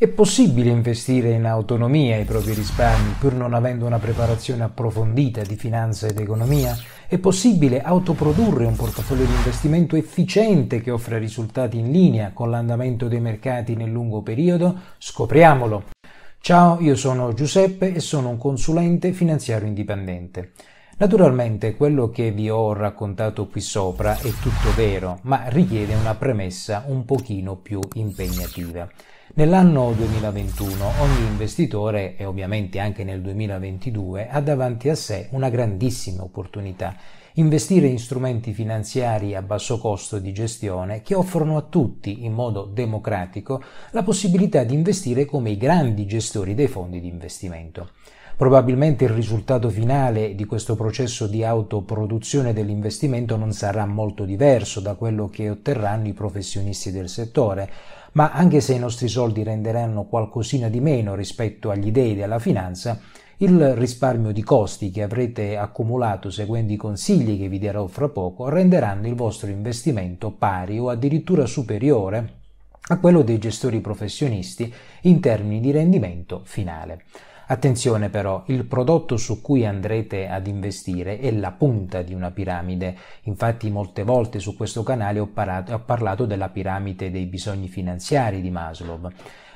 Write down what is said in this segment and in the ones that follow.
È possibile investire in autonomia i propri risparmi pur non avendo una preparazione approfondita di finanza ed economia? È possibile autoprodurre un portafoglio di investimento efficiente che offra risultati in linea con l'andamento dei mercati nel lungo periodo? Scopriamolo! Ciao, io sono Giuseppe e sono un consulente finanziario indipendente. Naturalmente quello che vi ho raccontato qui sopra è tutto vero, ma richiede una premessa un pochino più impegnativa. Nell'anno 2021 ogni investitore, e ovviamente anche nel 2022, ha davanti a sé una grandissima opportunità, investire in strumenti finanziari a basso costo di gestione che offrono a tutti, in modo democratico, la possibilità di investire come i grandi gestori dei fondi di investimento. Probabilmente il risultato finale di questo processo di autoproduzione dell'investimento non sarà molto diverso da quello che otterranno i professionisti del settore, ma anche se i nostri soldi renderanno qualcosina di meno rispetto agli dei della finanza, il risparmio di costi che avrete accumulato seguendo i consigli che vi darò fra poco renderanno il vostro investimento pari o addirittura superiore a quello dei gestori professionisti in termini di rendimento finale. Attenzione però, il prodotto su cui andrete ad investire è la punta di una piramide. Infatti molte volte su questo canale ho, parato, ho parlato della piramide dei bisogni finanziari di Maslow.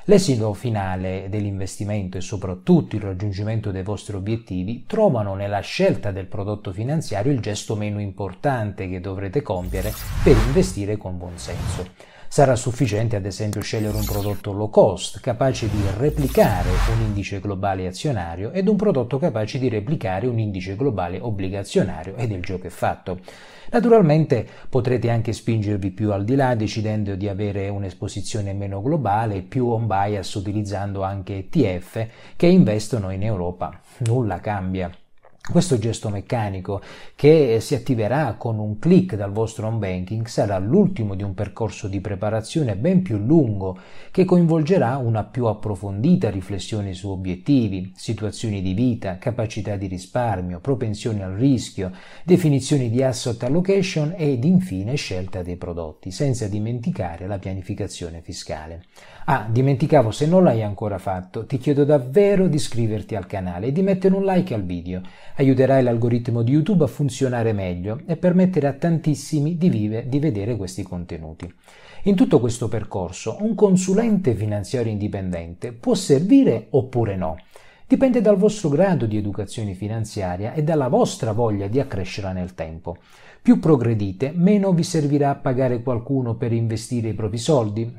L'esito finale dell'investimento e soprattutto il raggiungimento dei vostri obiettivi trovano nella scelta del prodotto finanziario il gesto meno importante che dovrete compiere per investire con buon senso. Sarà sufficiente ad esempio scegliere un prodotto low cost capace di replicare un indice globale azionario ed un prodotto capace di replicare un indice globale obbligazionario ed il gioco è fatto. Naturalmente potrete anche spingervi più al di là decidendo di avere un'esposizione meno globale, più on bias utilizzando anche ETF che investono in Europa. Nulla cambia. Questo gesto meccanico che si attiverà con un clic dal vostro home banking sarà l'ultimo di un percorso di preparazione ben più lungo che coinvolgerà una più approfondita riflessione su obiettivi, situazioni di vita, capacità di risparmio, propensione al rischio, definizioni di asset allocation ed infine scelta dei prodotti, senza dimenticare la pianificazione fiscale. Ah, dimenticavo, se non l'hai ancora fatto, ti chiedo davvero di iscriverti al canale e di mettere un like al video. Aiuterai l'algoritmo di YouTube a funzionare meglio e permettere a tantissimi di, vive, di vedere questi contenuti. In tutto questo percorso, un consulente finanziario indipendente può servire oppure no. Dipende dal vostro grado di educazione finanziaria e dalla vostra voglia di accrescerla nel tempo. Più progredite, meno vi servirà pagare qualcuno per investire i propri soldi,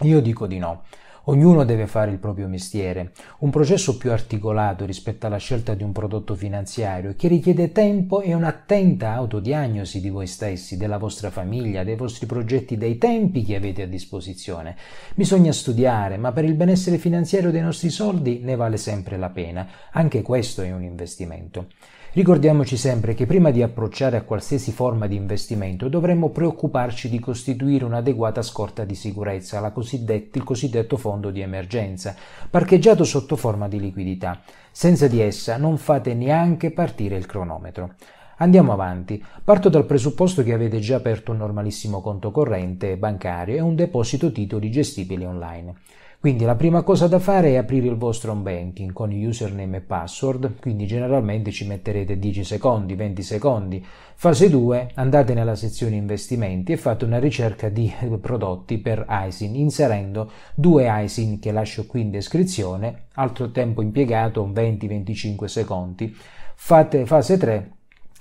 io dico di no. Ognuno deve fare il proprio mestiere, un processo più articolato rispetto alla scelta di un prodotto finanziario che richiede tempo e un'attenta autodiagnosi di voi stessi, della vostra famiglia, dei vostri progetti, dei tempi che avete a disposizione. Bisogna studiare, ma per il benessere finanziario dei nostri soldi ne vale sempre la pena. Anche questo è un investimento. Ricordiamoci sempre che prima di approcciare a qualsiasi forma di investimento dovremmo preoccuparci di costituire un'adeguata scorta di sicurezza, il cosiddetto fondo di emergenza, parcheggiato sotto forma di liquidità. Senza di essa non fate neanche partire il cronometro. Andiamo avanti. Parto dal presupposto che avete già aperto un normalissimo conto corrente bancario e un deposito titoli gestibili online. Quindi la prima cosa da fare è aprire il vostro home banking con username e password, quindi generalmente ci metterete 10 secondi, 20 secondi. Fase 2, andate nella sezione investimenti e fate una ricerca di prodotti per ISIN inserendo due ISIN che lascio qui in descrizione, altro tempo impiegato 20-25 secondi. Fate fase 3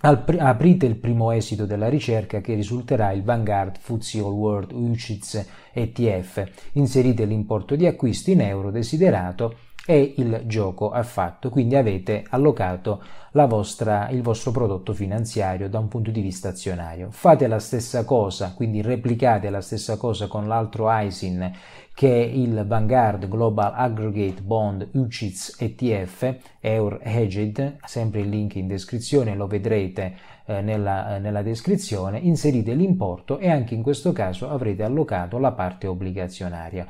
aprite il primo esito della ricerca che risulterà il Vanguard FTSE All World UCITS ETF, inserite l'importo di acquisto in euro desiderato e il gioco ha fatto, quindi avete allocato vostra, il vostro prodotto finanziario da un punto di vista azionario. Fate la stessa cosa, quindi replicate la stessa cosa con l'altro ISIN che è il Vanguard Global Aggregate Bond UCITS ETF Eur Hedged, sempre il link in descrizione, lo vedrete eh, nella, eh, nella descrizione, inserite l'importo e anche in questo caso avrete allocato la parte obbligazionaria.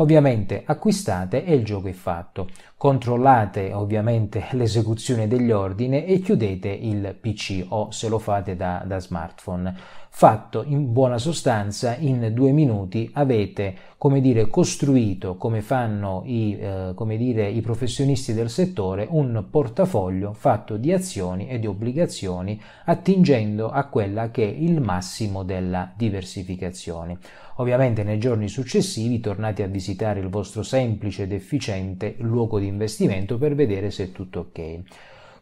Ovviamente acquistate e il gioco è fatto. Controllate ovviamente l'esecuzione degli ordini e chiudete il PC o se lo fate da, da smartphone. Fatto in buona sostanza in due minuti avete come dire costruito come fanno i, eh, come dire, i professionisti del settore un portafoglio fatto di azioni e di obbligazioni attingendo a quella che è il massimo della diversificazione. Ovviamente nei giorni successivi tornate a visitare il vostro semplice ed efficiente luogo di investimento per vedere se è tutto ok.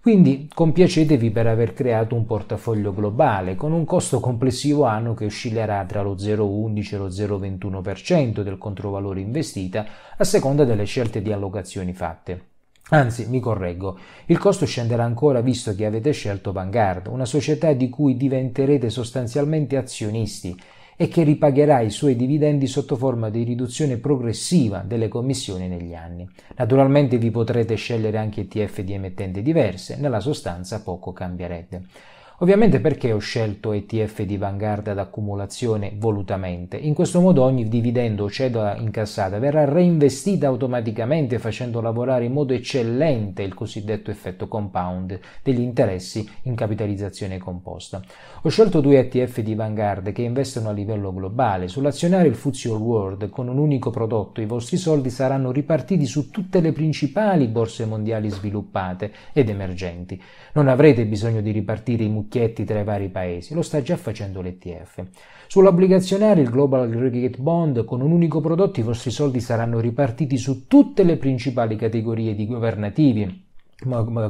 Quindi compiacetevi per aver creato un portafoglio globale con un costo complessivo anno che oscillerà tra lo 0,11 e lo 0,21% del controvalore investita a seconda delle scelte di allocazioni fatte. Anzi, mi correggo, il costo scenderà ancora visto che avete scelto Vanguard, una società di cui diventerete sostanzialmente azionisti e che ripagherà i suoi dividendi sotto forma di riduzione progressiva delle commissioni negli anni. Naturalmente vi potrete scegliere anche ETF di emittenti diverse, nella sostanza poco cambierebbe. Ovviamente perché ho scelto ETF di Vanguard ad accumulazione volutamente? In questo modo ogni dividendo o cedola incassata verrà reinvestita automaticamente facendo lavorare in modo eccellente il cosiddetto effetto compound degli interessi in capitalizzazione composta. Ho scelto due ETF di Vanguard che investono a livello globale. Sull'azionario il All World con un unico prodotto i vostri soldi saranno ripartiti su tutte le principali borse mondiali sviluppate ed emergenti. Non avrete bisogno di ripartire i mucchietti tra i vari paesi, lo sta già facendo l'ETF. Sull'obbligazionario, il Global Aggregate Bond, con un unico prodotto i vostri soldi saranno ripartiti su tutte le principali categorie di governativi,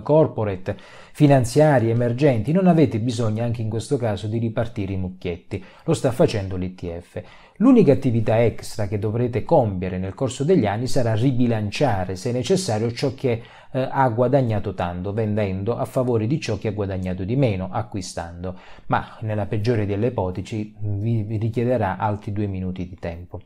corporate, finanziari, emergenti, non avete bisogno anche in questo caso di ripartire i mucchietti, lo sta facendo l'ETF. L'unica attività extra che dovrete compiere nel corso degli anni sarà ribilanciare, se necessario, ciò che eh, ha guadagnato tanto, vendendo a favore di ciò che ha guadagnato di meno, acquistando, ma nella peggiore delle ipotesi vi richiederà altri due minuti di tempo.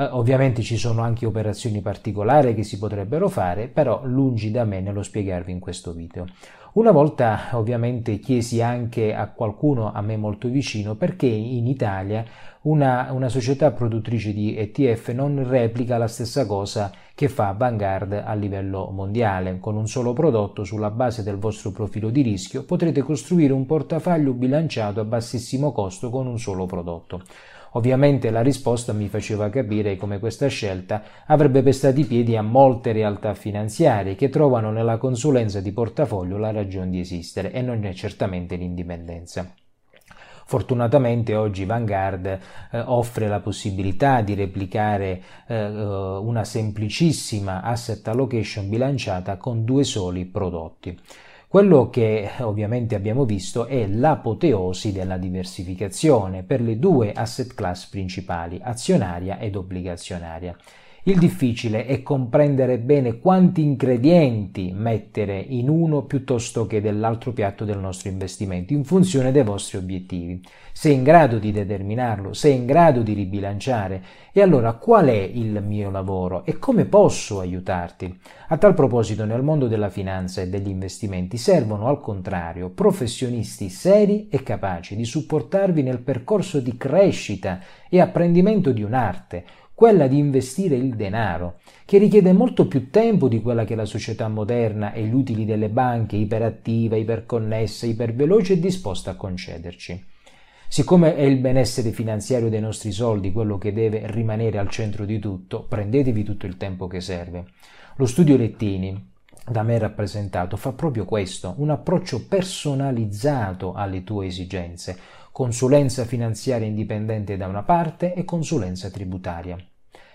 Eh, ovviamente ci sono anche operazioni particolari che si potrebbero fare, però lungi da me nello spiegarvi in questo video. Una volta ovviamente chiesi anche a qualcuno a me molto vicino perché in Italia una, una, società produttrice di ETF non replica la stessa cosa che fa Vanguard a livello mondiale. Con un solo prodotto sulla base del vostro profilo di rischio potrete costruire un portafoglio bilanciato a bassissimo costo con un solo prodotto. Ovviamente la risposta mi faceva capire come questa scelta avrebbe pestato i piedi a molte realtà finanziarie che trovano nella consulenza di portafoglio la ragione di esistere e non è certamente l'indipendenza. Fortunatamente oggi Vanguard eh, offre la possibilità di replicare eh, eh una semplicissima asset allocation bilanciata con due soli prodotti. Quello che ovviamente abbiamo visto è l'apoteosi della diversificazione per le due asset class principali, azionaria ed obbligazionaria. Il difficile è comprendere bene quanti ingredienti mettere in uno piuttosto che dell'altro piatto del nostro investimento in funzione dei vostri obiettivi. Sei in grado di determinarlo, sei in grado di ribilanciare e allora qual è il mio lavoro e come posso aiutarti? A tal proposito nel mondo della finanza e degli investimenti servono al contrario professionisti seri e capaci di supportarvi nel percorso di crescita e apprendimento di un'arte, quella di investire il denaro, che richiede molto più tempo di quella che la società moderna e gli utili delle banche iperattiva, iperconnessa, iperveloce è disposta a concederci. Siccome è il benessere finanziario dei nostri soldi quello che deve rimanere al centro di tutto, prendetevi tutto il tempo che serve. Lo studio Lettini, da me rappresentato, fa proprio questo, un approccio personalizzato alle tue esigenze, consulenza finanziaria indipendente da una parte e consulenza tributaria.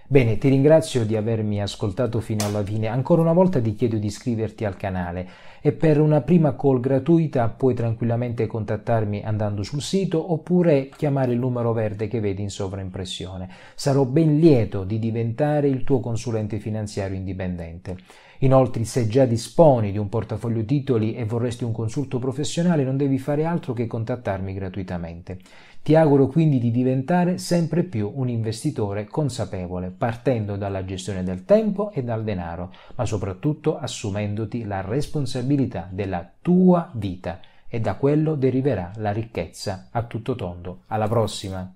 Bene, ti ringrazio di avermi ascoltato fino alla fine. Ancora una volta ti chiedo di iscriverti al canale e per una prima call gratuita puoi tranquillamente contattarmi andando sul sito oppure chiamare il numero verde che vedi in sovraimpressione. Sarò ben lieto di diventare il tuo consulente finanziario indipendente. Inoltre, se già disponi di un portafoglio titoli e vorresti un consulto professionale, non devi fare altro che contattarmi gratuitamente. Ti auguro quindi di diventare sempre più un investitore consapevole, partendo dalla gestione del tempo e dal denaro, ma soprattutto assumendoti la responsabilità della tua vita e da quello deriverà la ricchezza a tutto tondo. Alla prossima!